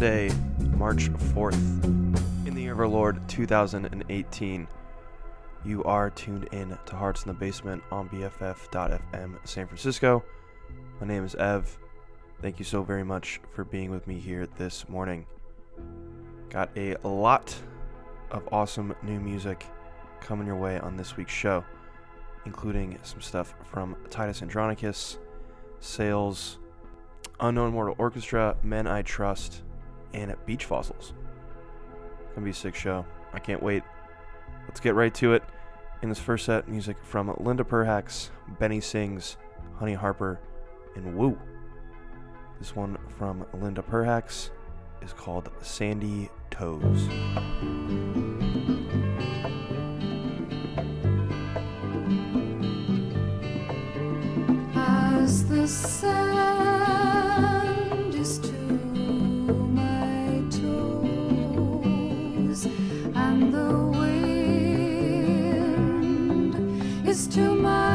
Sunday, March 4th, in the year of our Lord 2018. You are tuned in to Hearts in the Basement on BFF.FM San Francisco. My name is Ev. Thank you so very much for being with me here this morning. Got a lot of awesome new music coming your way on this week's show, including some stuff from Titus Andronicus, Sales, Unknown Mortal Orchestra, Men I Trust, and at Beach Fossils. It's gonna be a sick show. I can't wait. Let's get right to it. In this first set, music from Linda Perhacs, Benny Sings, Honey Harper, and Woo. This one from Linda Perhacs is called Sandy Toes. As the sun to my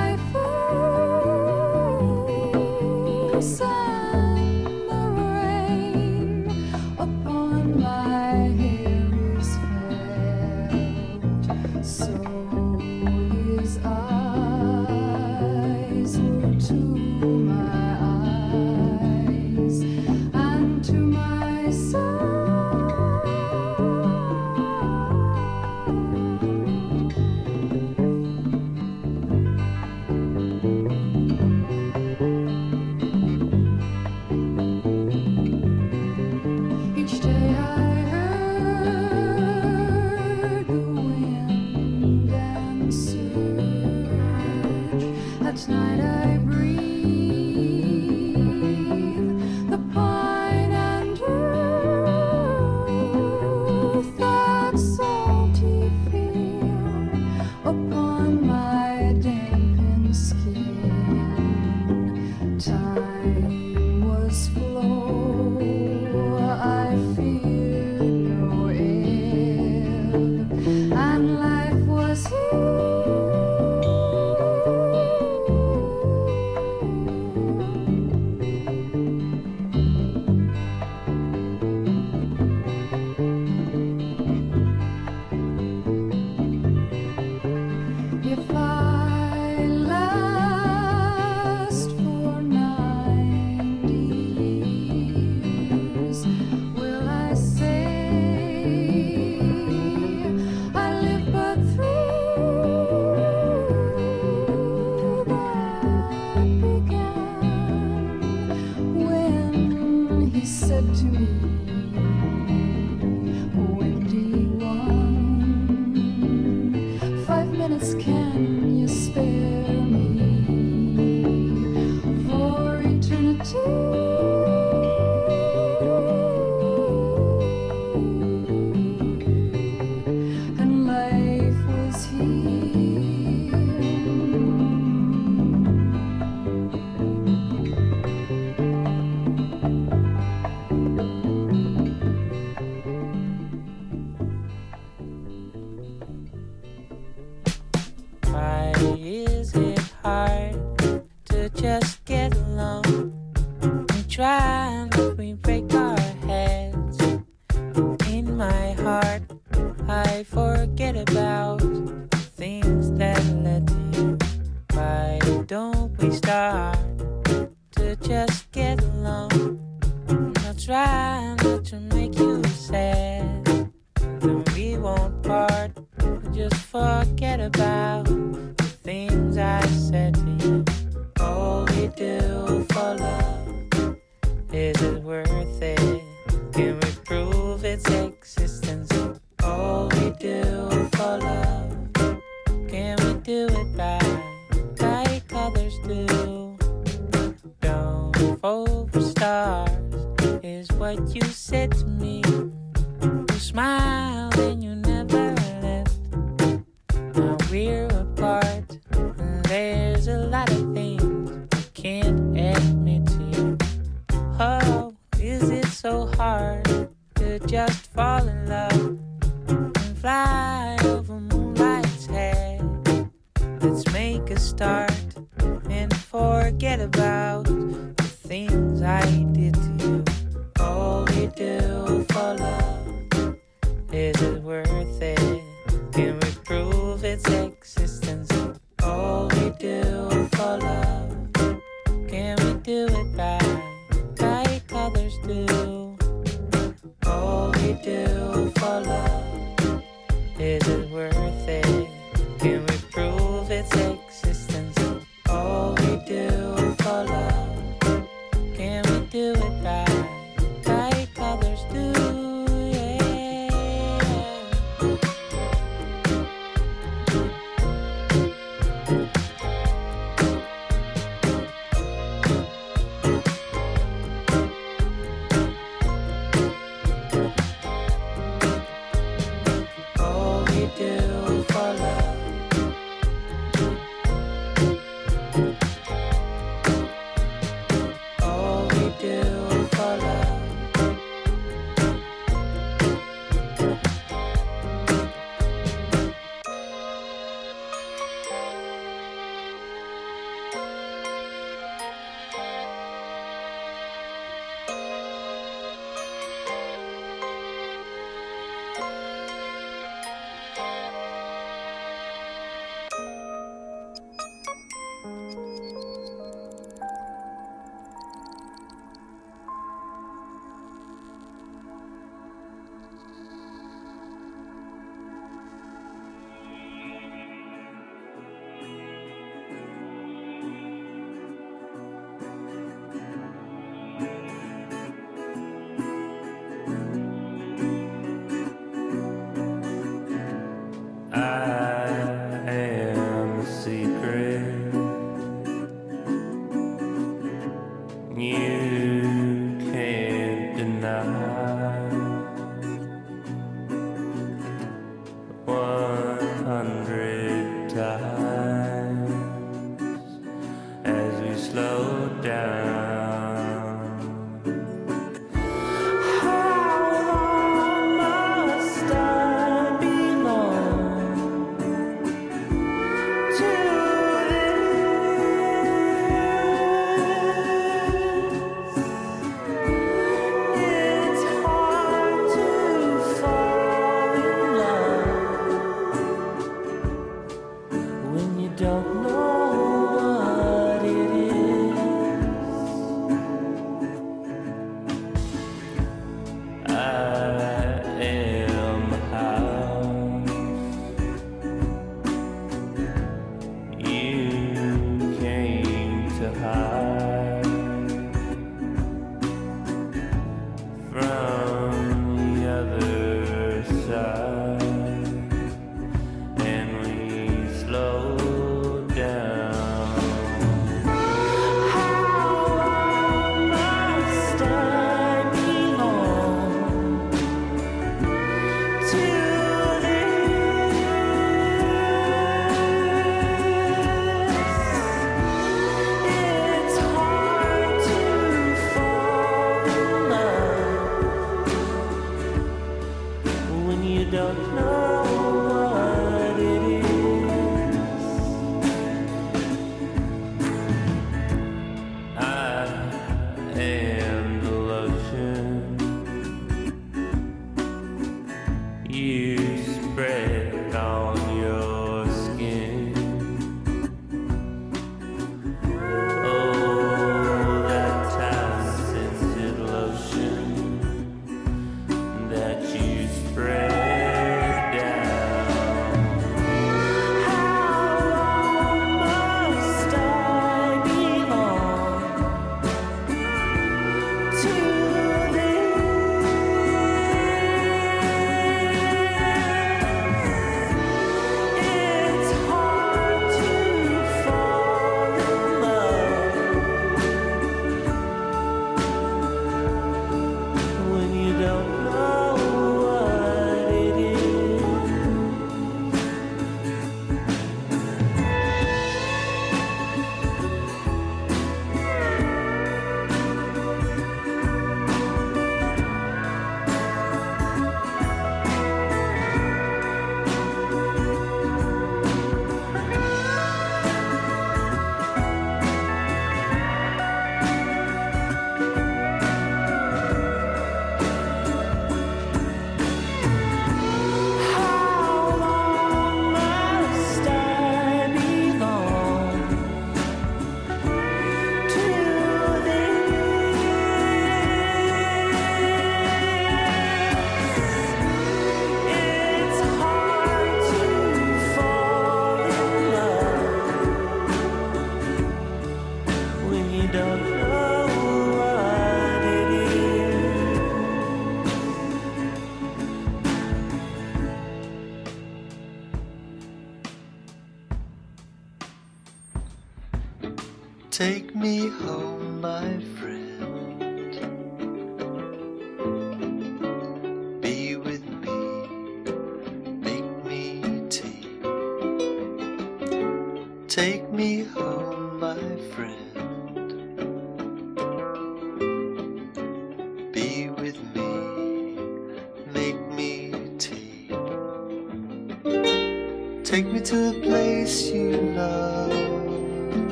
from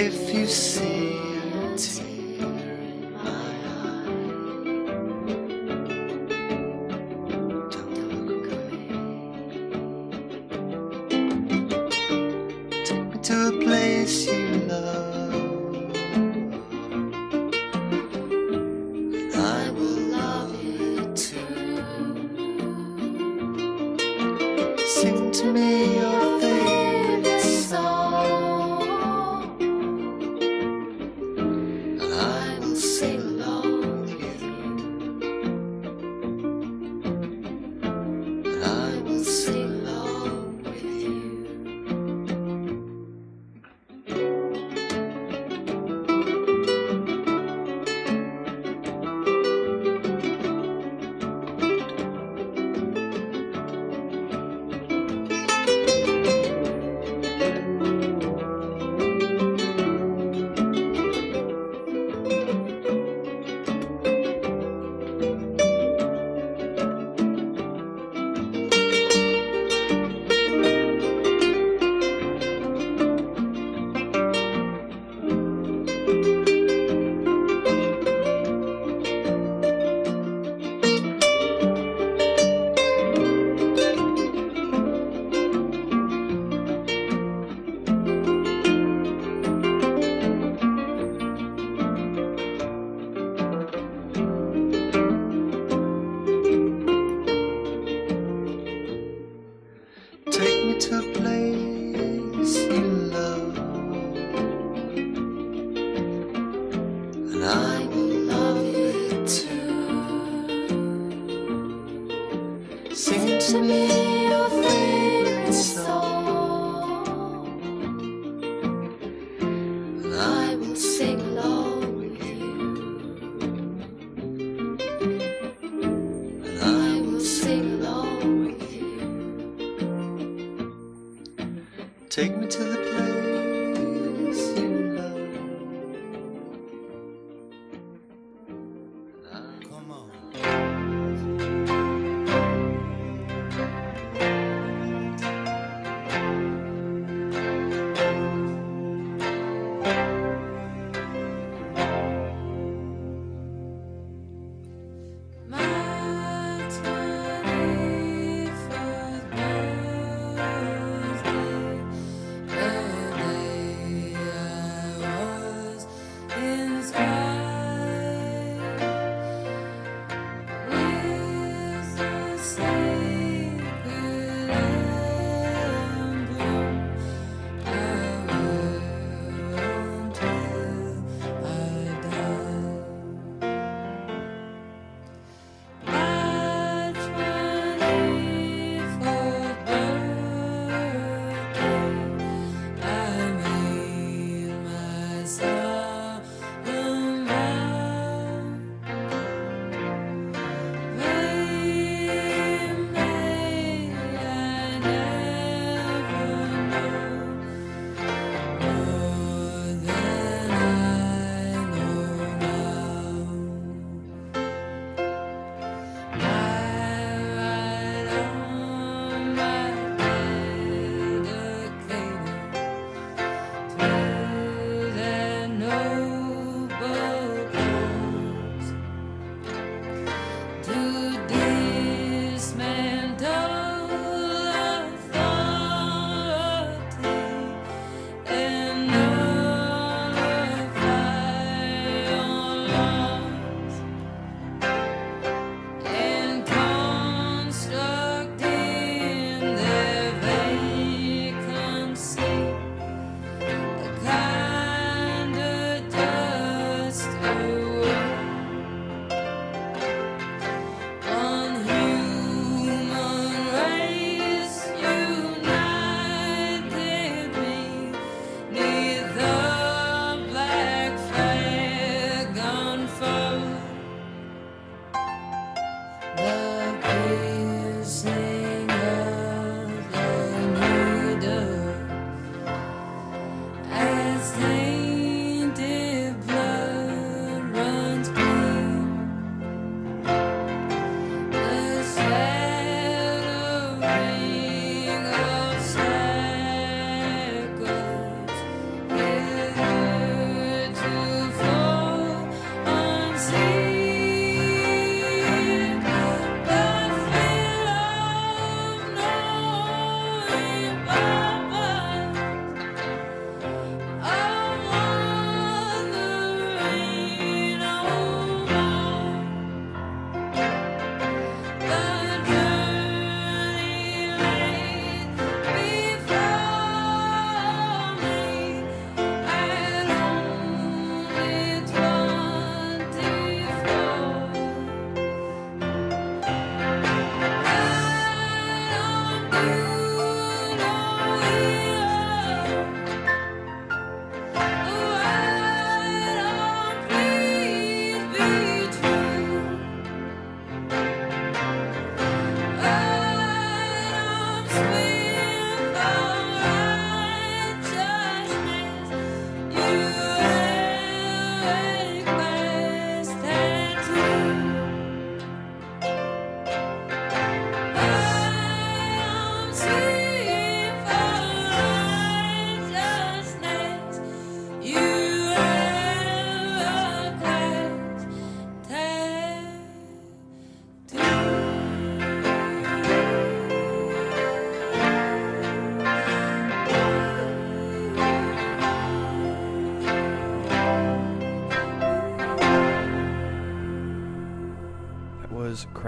If you see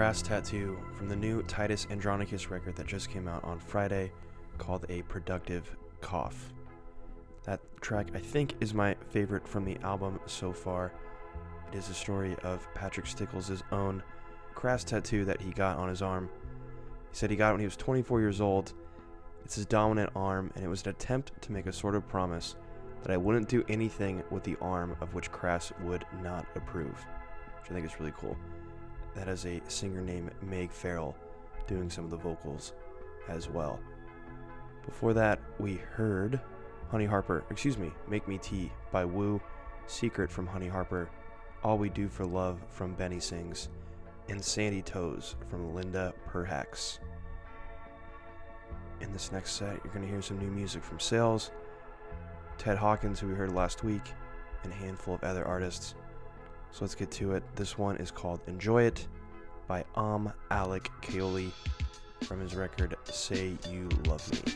Crass Tattoo from the new Titus Andronicus record that just came out on Friday called A Productive Cough. That track, I think, is my favorite from the album so far. It is a story of Patrick Stickles' own crass tattoo that he got on his arm. He said he got it when he was 24 years old. It's his dominant arm, and it was an attempt to make a sort of promise that I wouldn't do anything with the arm of which Crass would not approve, which I think is really cool. That is a singer named Meg Farrell doing some of the vocals as well. Before that, we heard Honey Harper, excuse me, Make Me Tea by Woo, Secret from Honey Harper, All We Do for Love from Benny Sings, and Sandy Toes from Linda Perhacs. In this next set, you're going to hear some new music from Sales, Ted Hawkins, who we heard last week, and a handful of other artists. So let's get to it. This one is called Enjoy It by Om Alec Khaoli from his record Say You Love Me.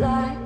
light.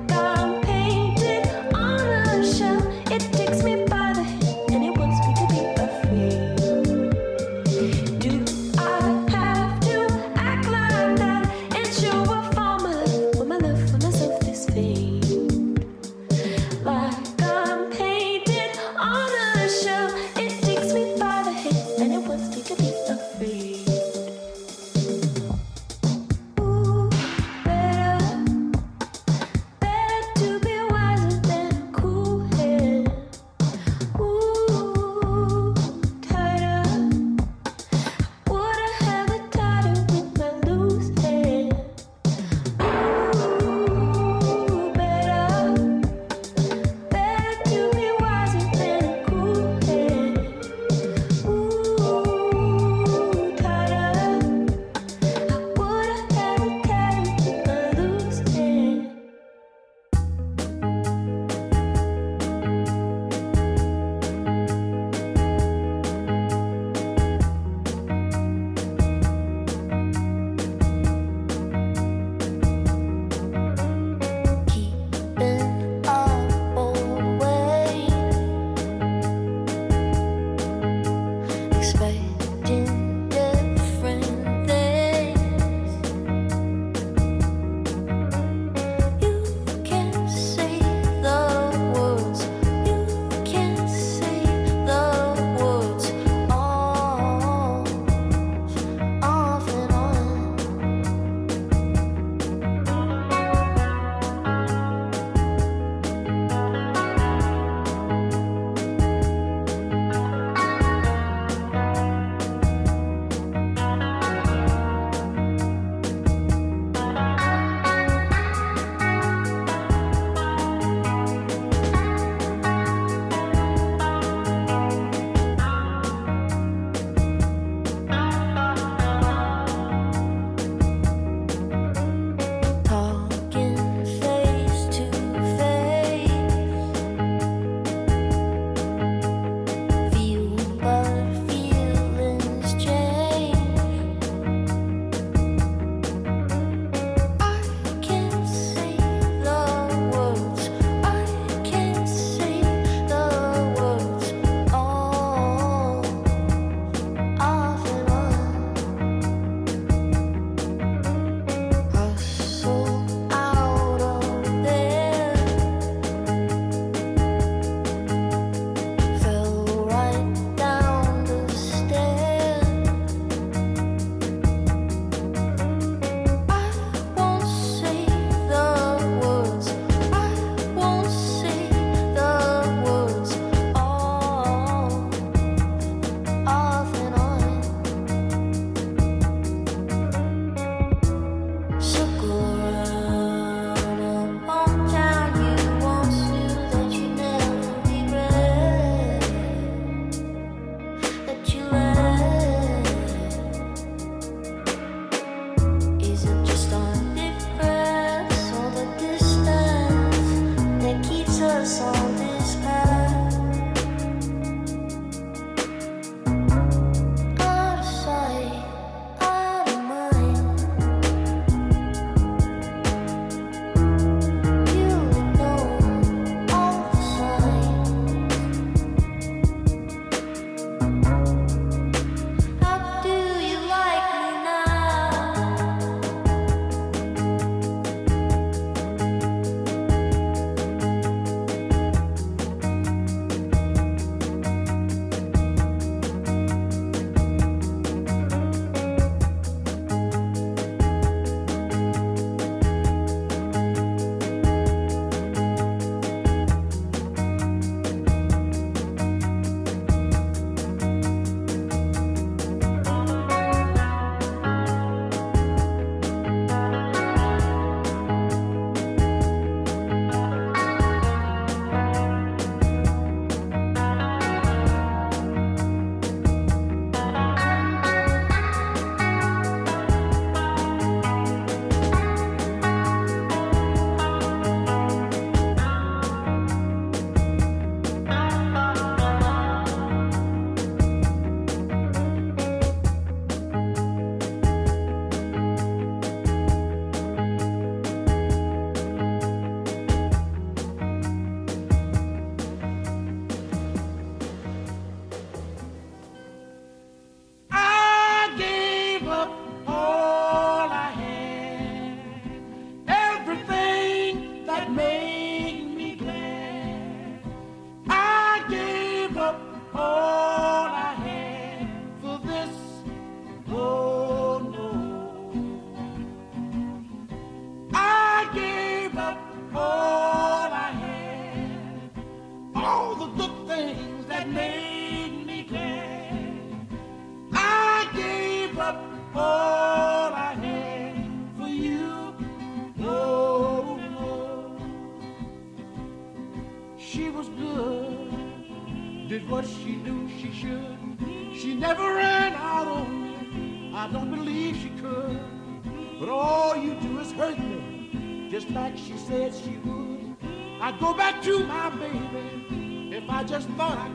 just thought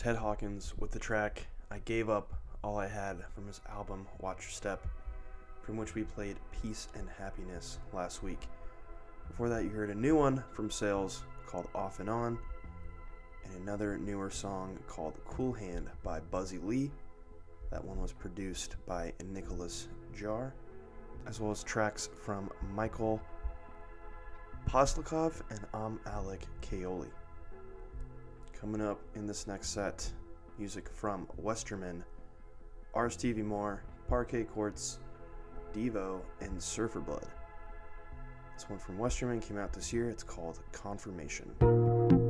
Ted Hawkins with the track I Gave Up All I Had from his album Watch Your Step, from which we played Peace and Happiness last week. Before that, you heard a new one from Sales called Off and On, and another newer song called Coolhand by Buzzy Lee. That one was produced by Nicolas Jaar, as well as tracks from Michael Poslikov and Om Alec Khaoli. Coming up in this next set, music from Westerman, R. Stevie Moore, Parquet Courts, Devo, and Surfer Blood. This one from Westerman came out this year. It's called Confirmation.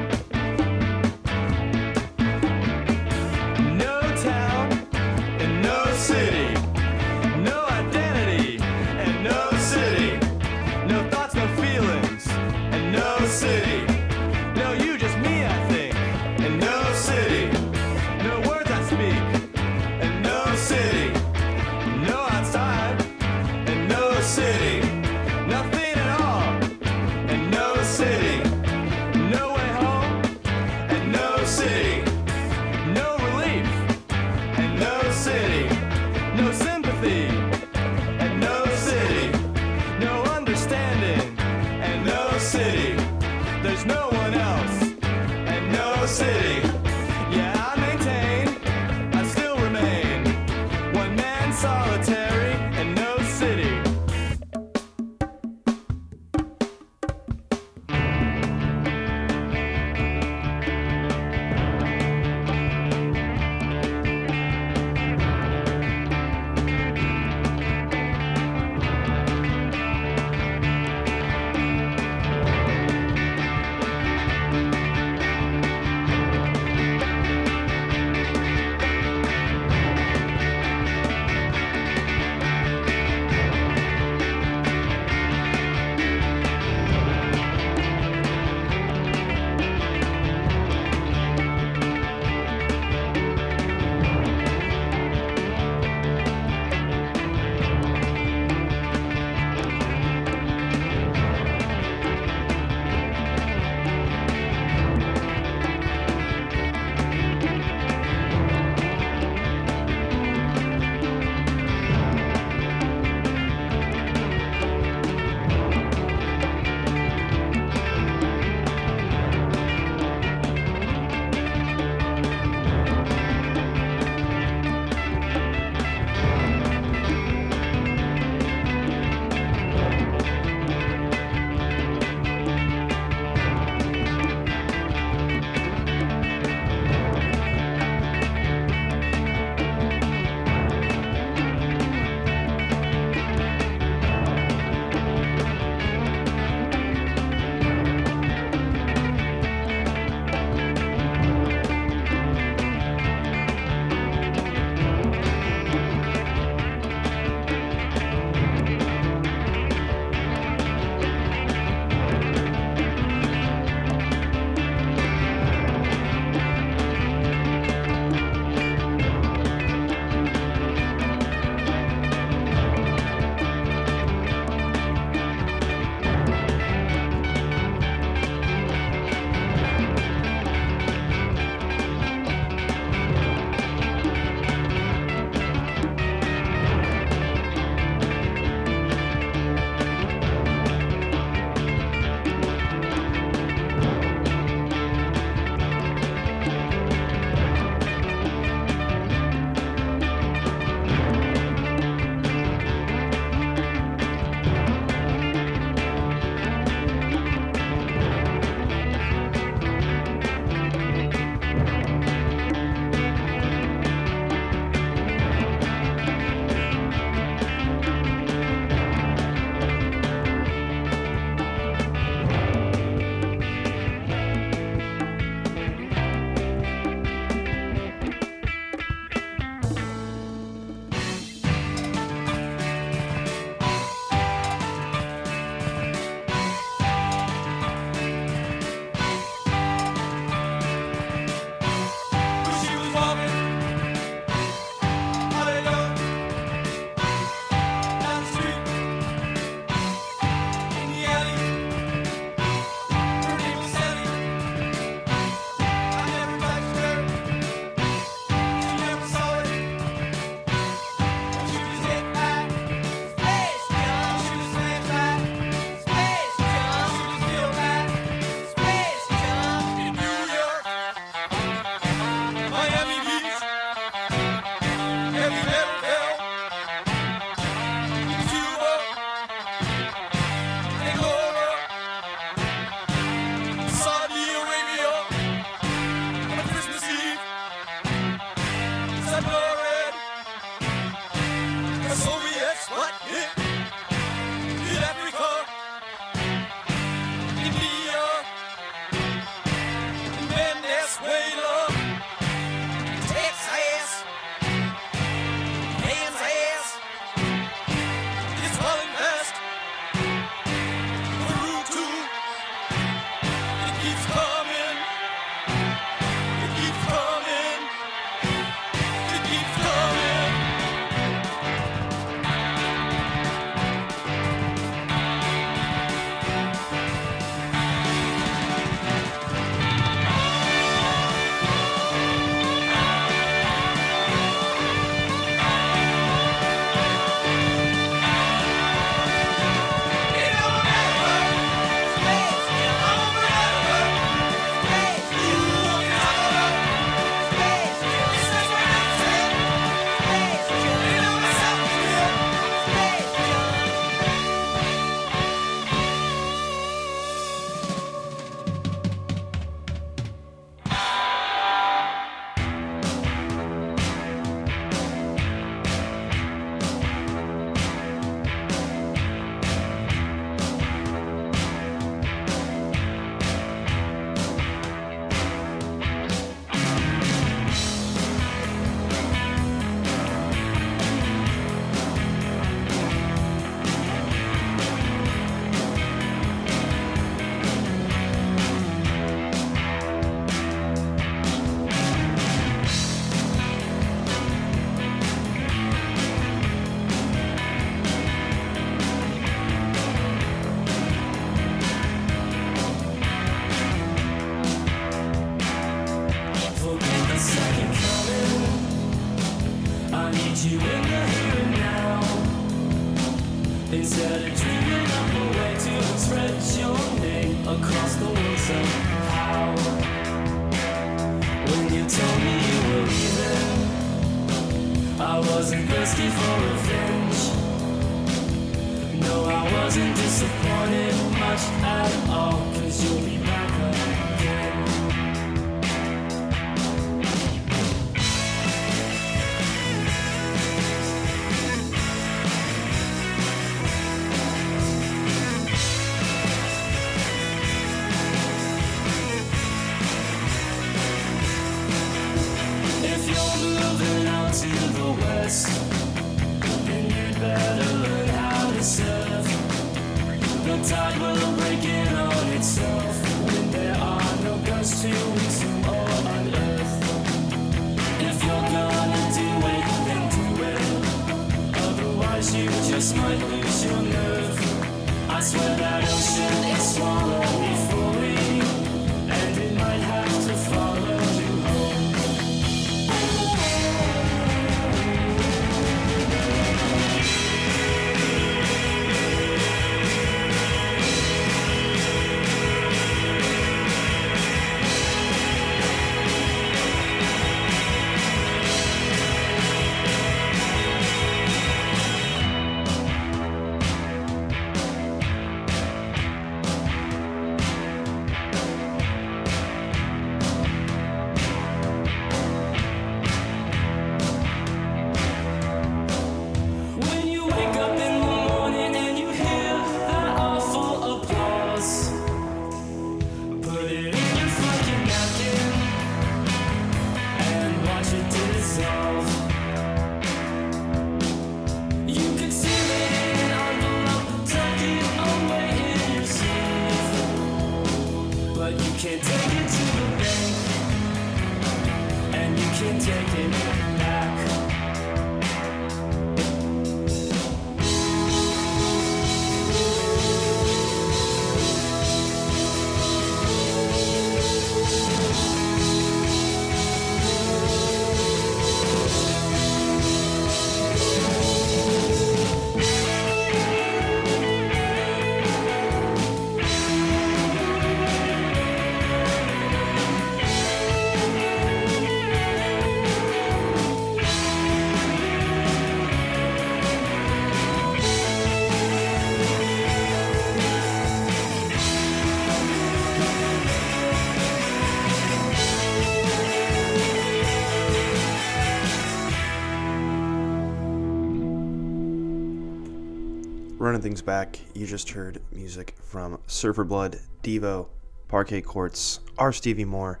Things back, you just heard music from Surfer Blood, Devo, Parquet Courts, R. Stevie Moore,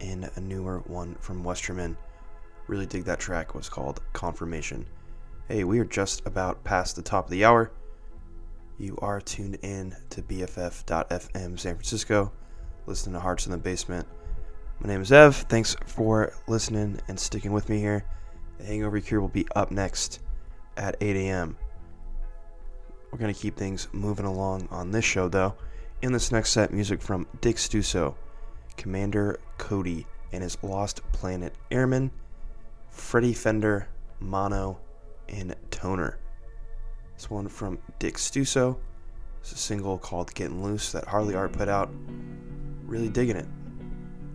and a newer one from Westerman. Really dig that track. Was called Confirmation. Hey, we are just about past the top of the hour. You are tuned in to BFF.FM San Francisco, listening to Hearts in the Basement. My name is Ev. Thanks for listening and sticking with me here. The Hangover Cure will be up next at 8 a.m. We're going to keep things moving along on this show, though. In this next set, music from Dick Stusso, Commander Cody and his Lost Planet Airmen, Freddy Fender, Mauno, and Toner. This one from Dick Stusso. It's a single called Getting Loose that Hardly Art put out. Really digging it.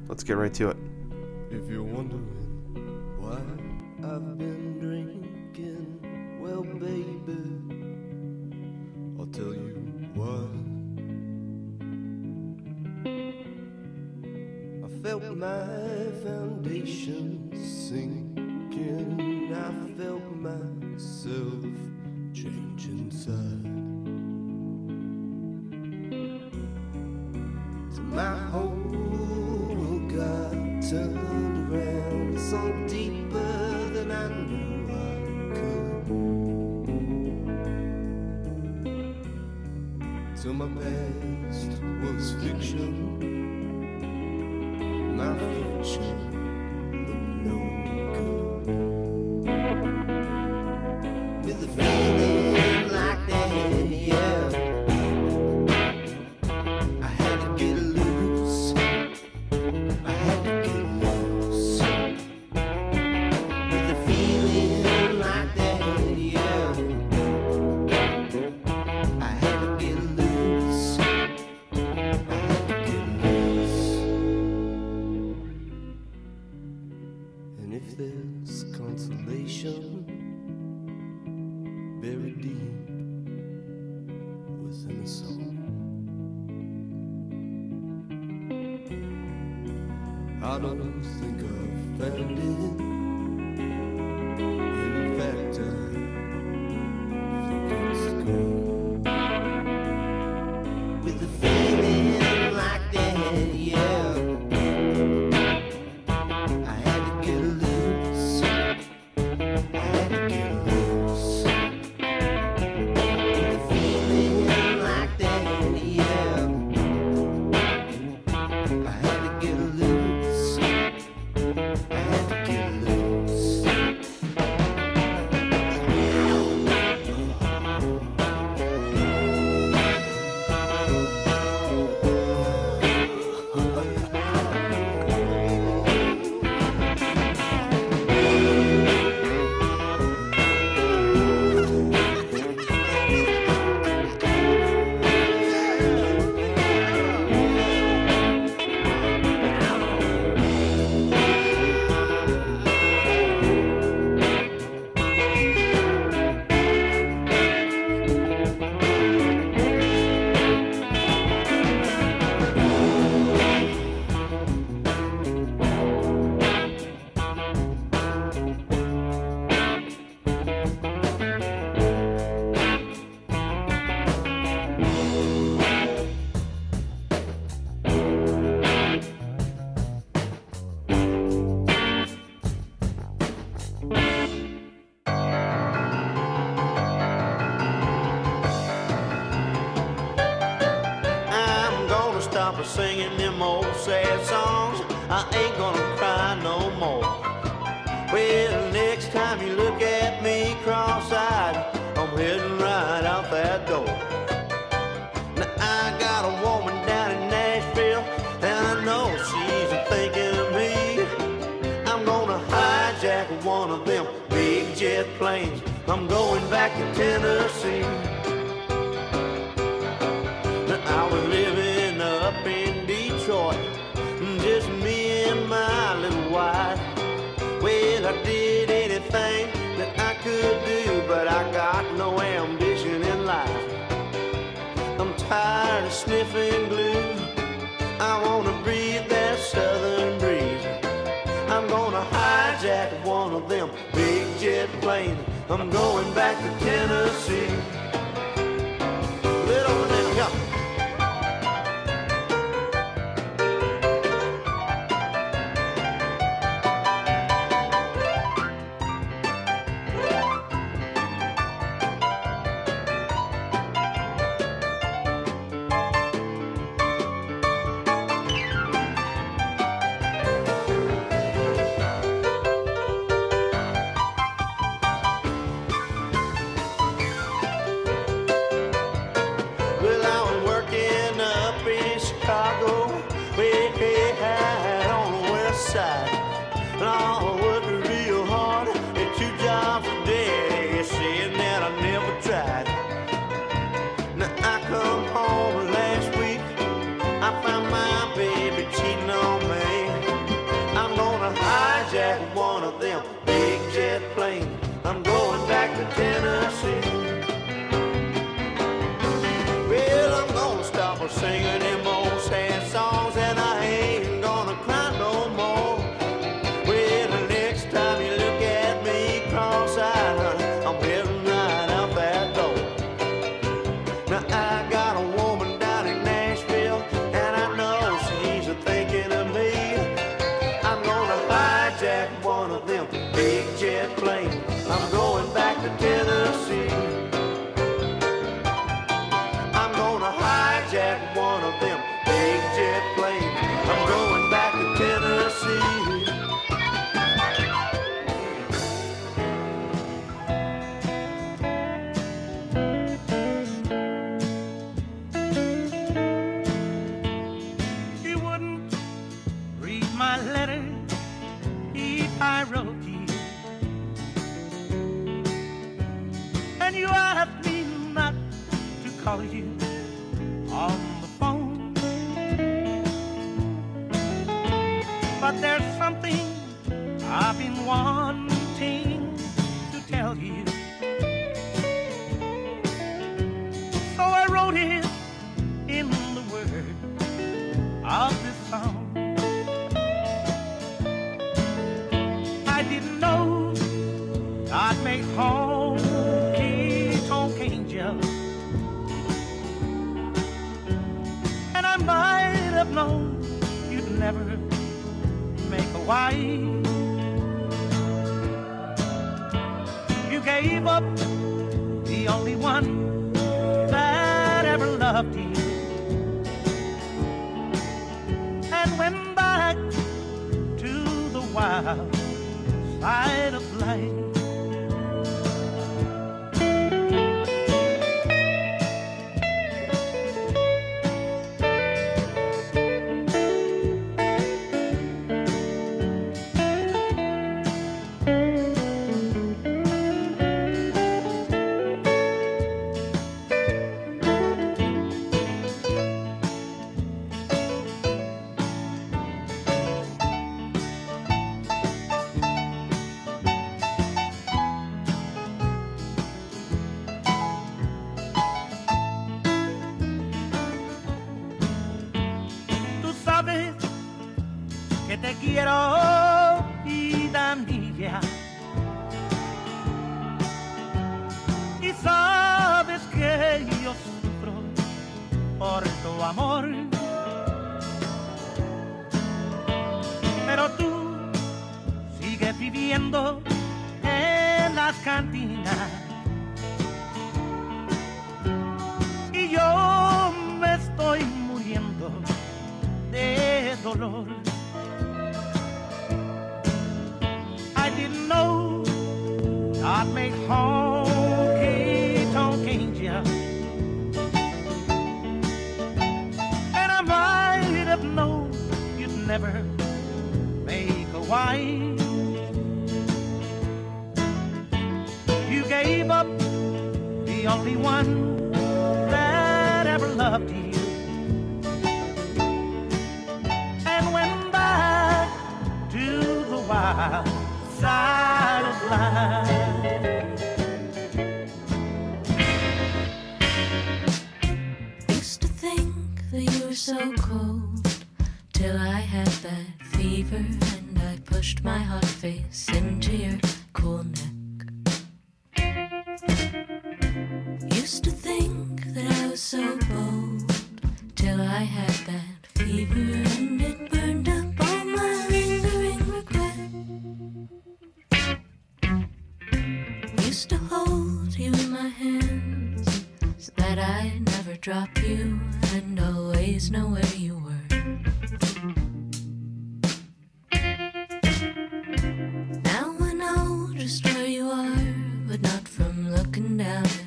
Let's get right to it. If you're wondering why I've been drinking, well, baby, tell you why. I felt my foundation sinking. I felt myself change inside. Till my whole world got turned around, sunk deeper Till my past was fiction, my future no singing them old sad songs. I ain't gonna cry no more. Well, next time you look at me cross-eyed, I'm heading right out that door. Now I got a woman down in Nashville, and I know she's thinking of me. I'm gonna hijack one of them big jet planes. I'm going back to Tennessee. but I got no ambition in life. I'm tired of sniffing glue. I wanna breathe that southern breeze. I'm gonna hijack one of them big jet planes. I'm going back to Tennessee. now.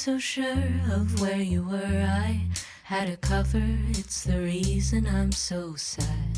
so sure of where you were. I had a cover, it's the reason I'm so sad.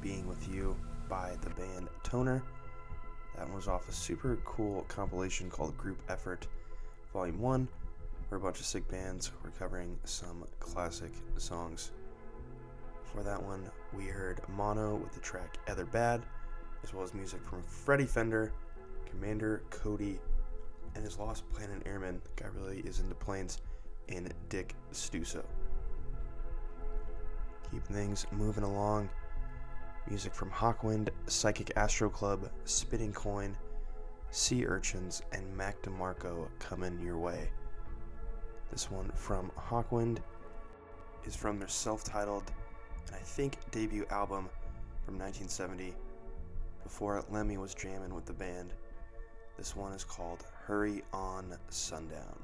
Being With You by the band Toner. That one was off a super cool compilation called Group Effort Volume 1, where a bunch of sick bands were covering some classic songs. For that one, we heard Mauno with the track Other Bad, as well as music from Freddy Fender, Commander Cody, and his Lost Planet Airman. The guy really is into planes, and Dick Stusso keeping things moving along. Music from Hawkwind, Psychic Astro Club, Spitting Coin, Sea Urchins, and Mac DeMarco coming your way. This one from Hawkwind is from their self titled and I think debut album from 1970 before Lemmy was jamming with the band. This one is called Hurry On Sundown.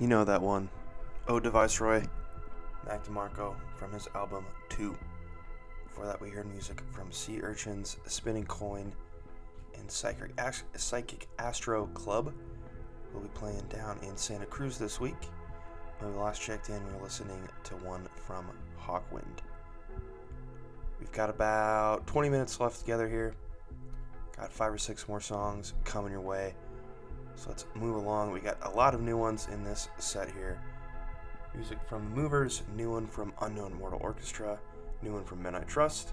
You know that one. Oh, Ode to Viceroy, Mac DeMarco from his album 2. Before that, we heard music from Sea Urchins, Spinning Coin, and Psychic, As- Psychic Astro Club. We'll be playing down in Santa Cruz this week. When we last checked in, we were listening to one from Hawkwind. We've got about 20 minutes left together here. Got five or six more songs coming your way. So let's move along. We got a lot of new ones in this set here. Music from The Movers, new one from Unknown Mortal Orchestra, new one from Men I Trust,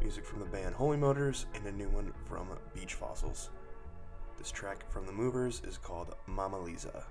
music from the band Holy Motors, and a new one from Beach Fossils. This track from The Movers is called Mama Lisa.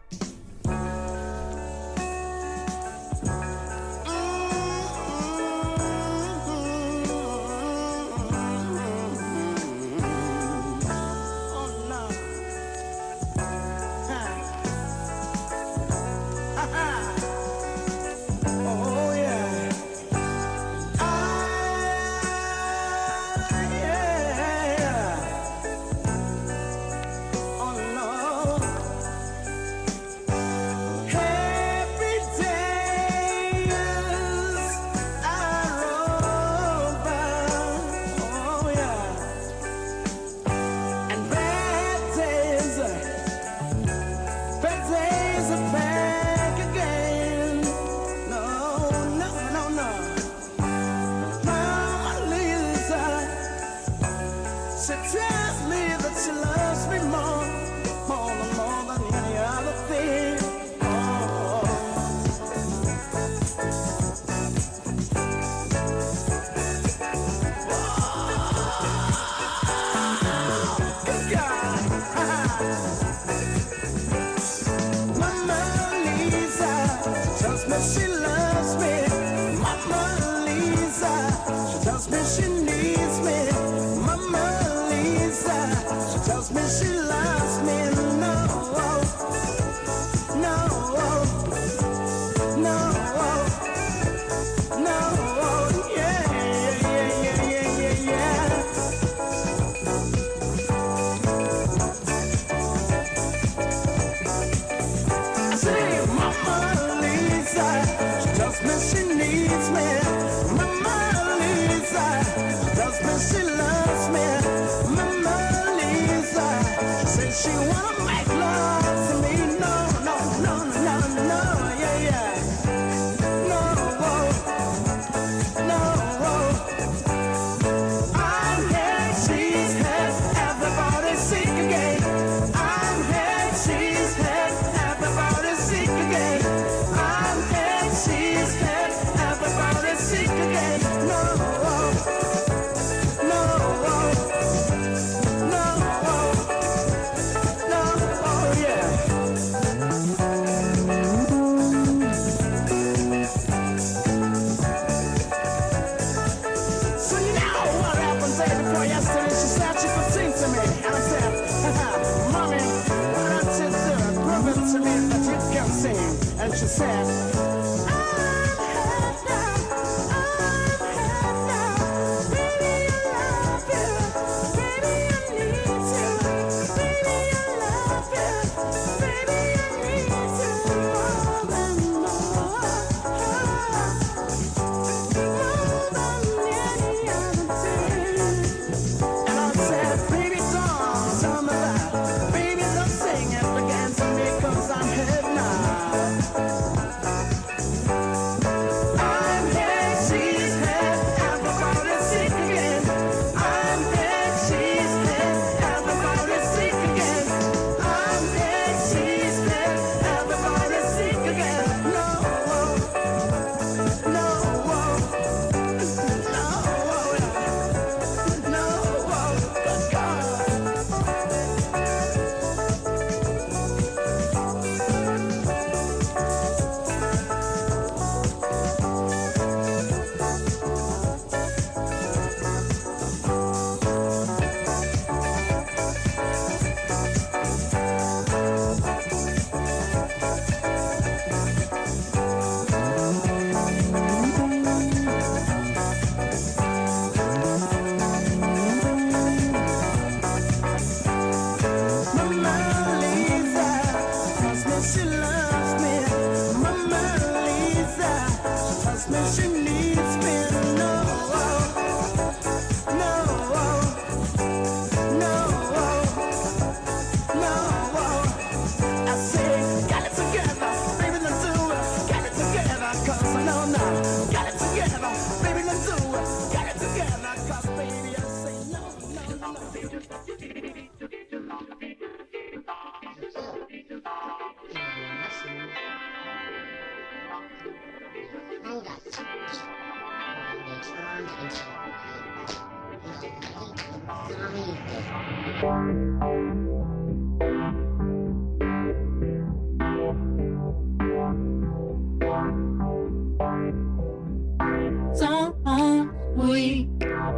Someone we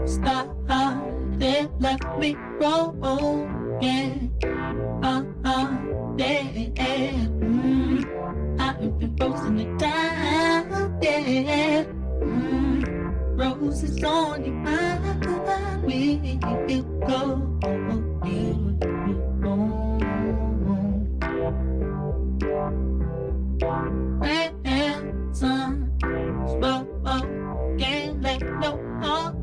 started left me broken. Uh, uh, ah, ah, yeah, yeah. Mm, I've been frozen to time, yeah roses on your mind. Will you go? You, you won't. Red uh, can't let no heart.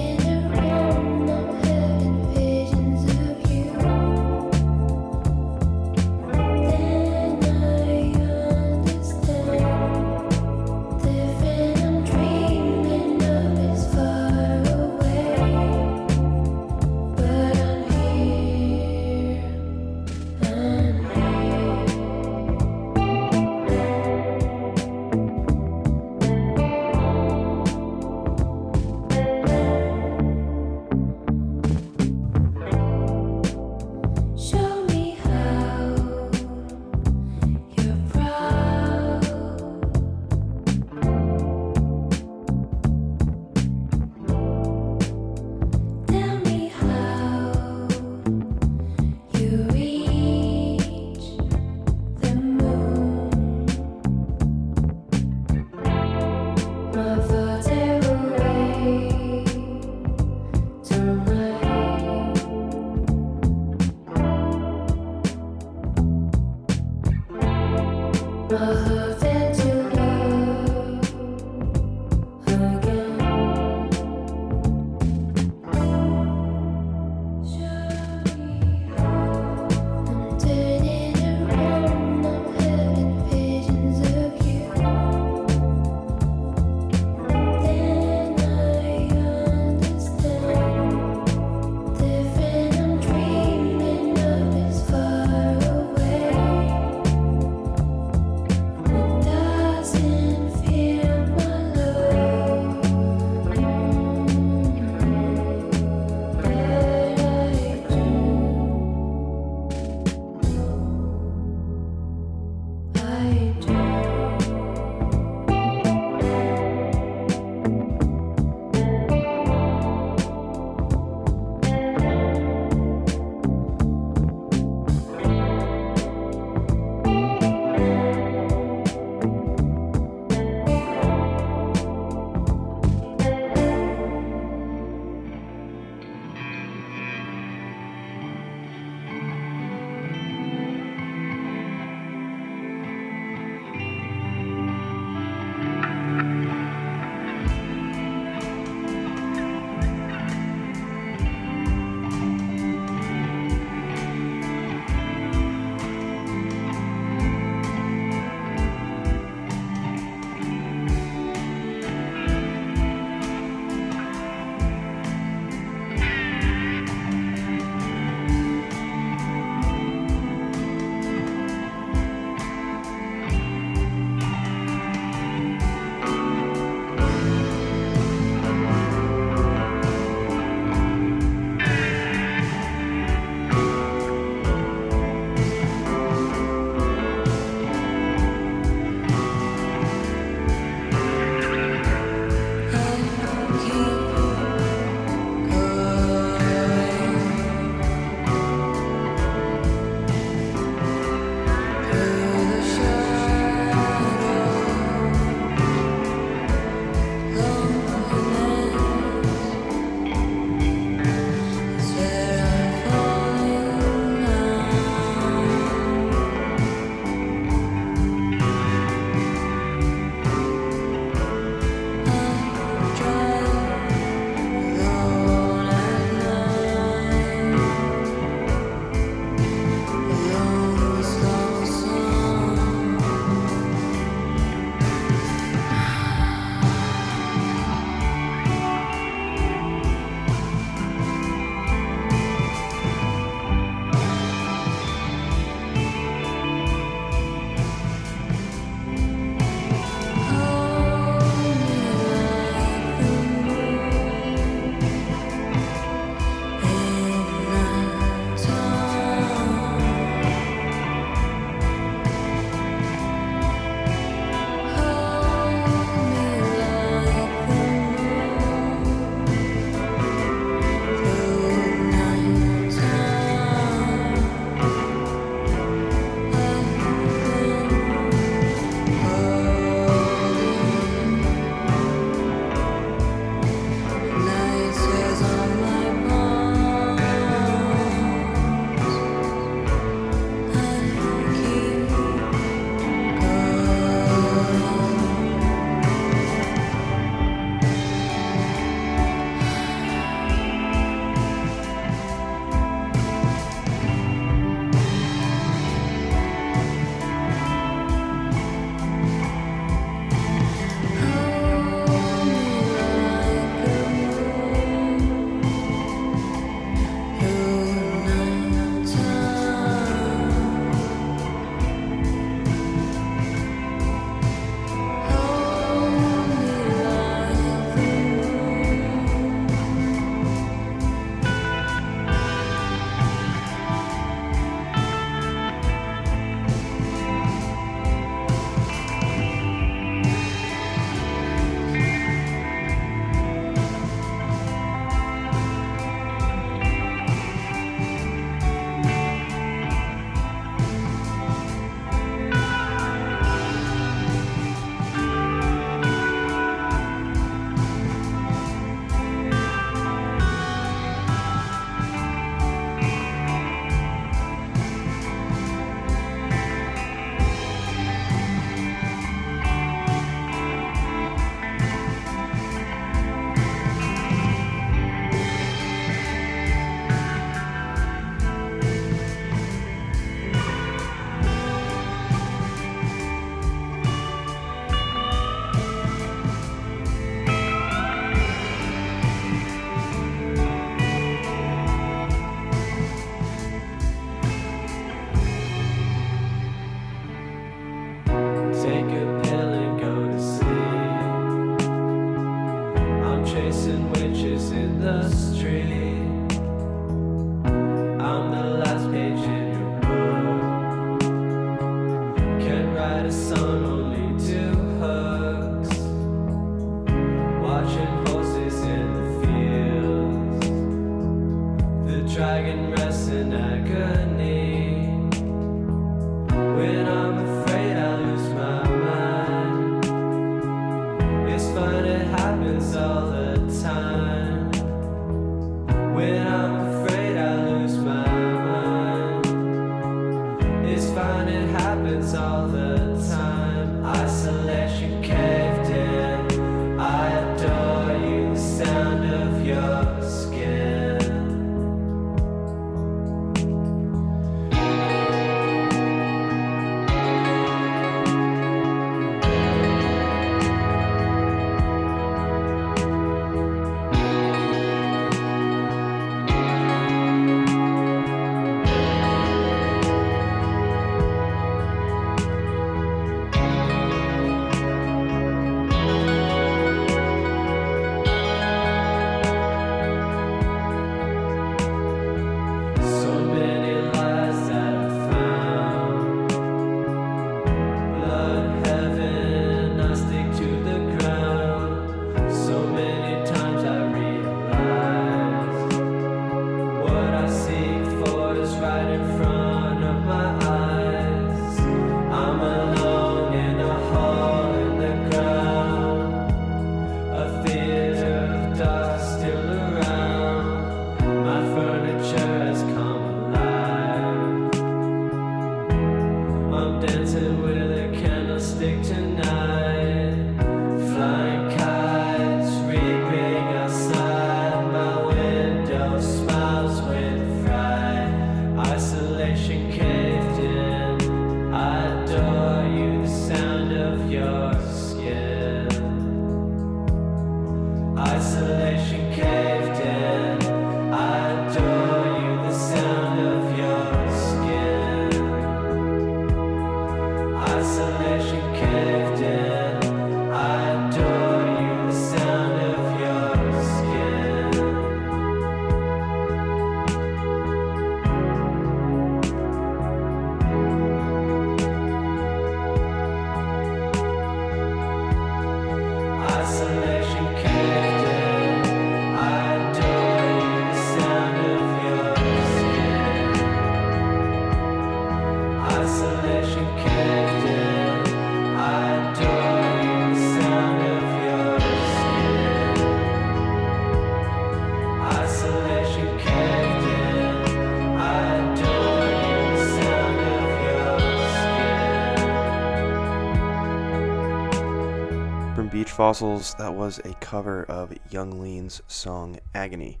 Fossils, that was a cover of Yung Lean's song Agony.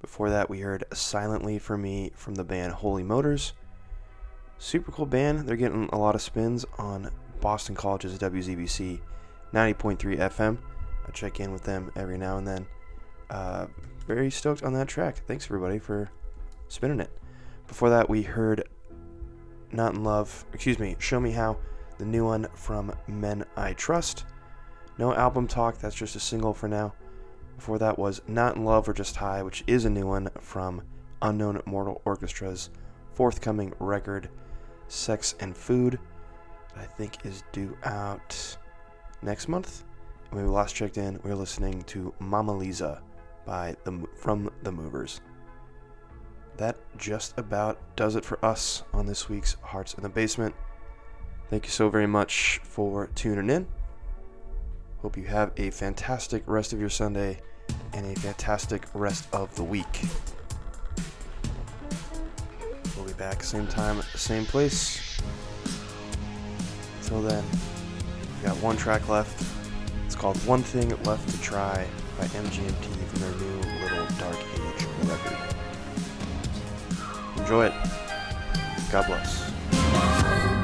Before that, we heard Silently for Me from the band Holy Motors. Super cool band. They're getting a lot of spins on Boston College's WZBC 90.3 FM. I check in with them every now and then. Uh, very stoked on that track. Thanks, everybody, for spinning it. Before that, we heard Not in Love, excuse me, Show Me How, the new one from Men I Trust. No album talk, that's just a single for now. Before that was Not in Love or Just High, which is a new one from Unknown Mortal Orchestra's forthcoming record, Sex and Food, that I think is due out next month. When we last checked in, we were listening to Mama Lisa by the from the Movers. That just about does it for us on this week's Hearts in the Basement. Thank you so very much for tuning in. Hope you have a fantastic rest of your Sunday and a fantastic rest of the week. We'll be back same time, same place. Until then, we got one track left. It's called One Thing Left to Try by MGMT from their new Little Dark Age record. Enjoy it. God bless.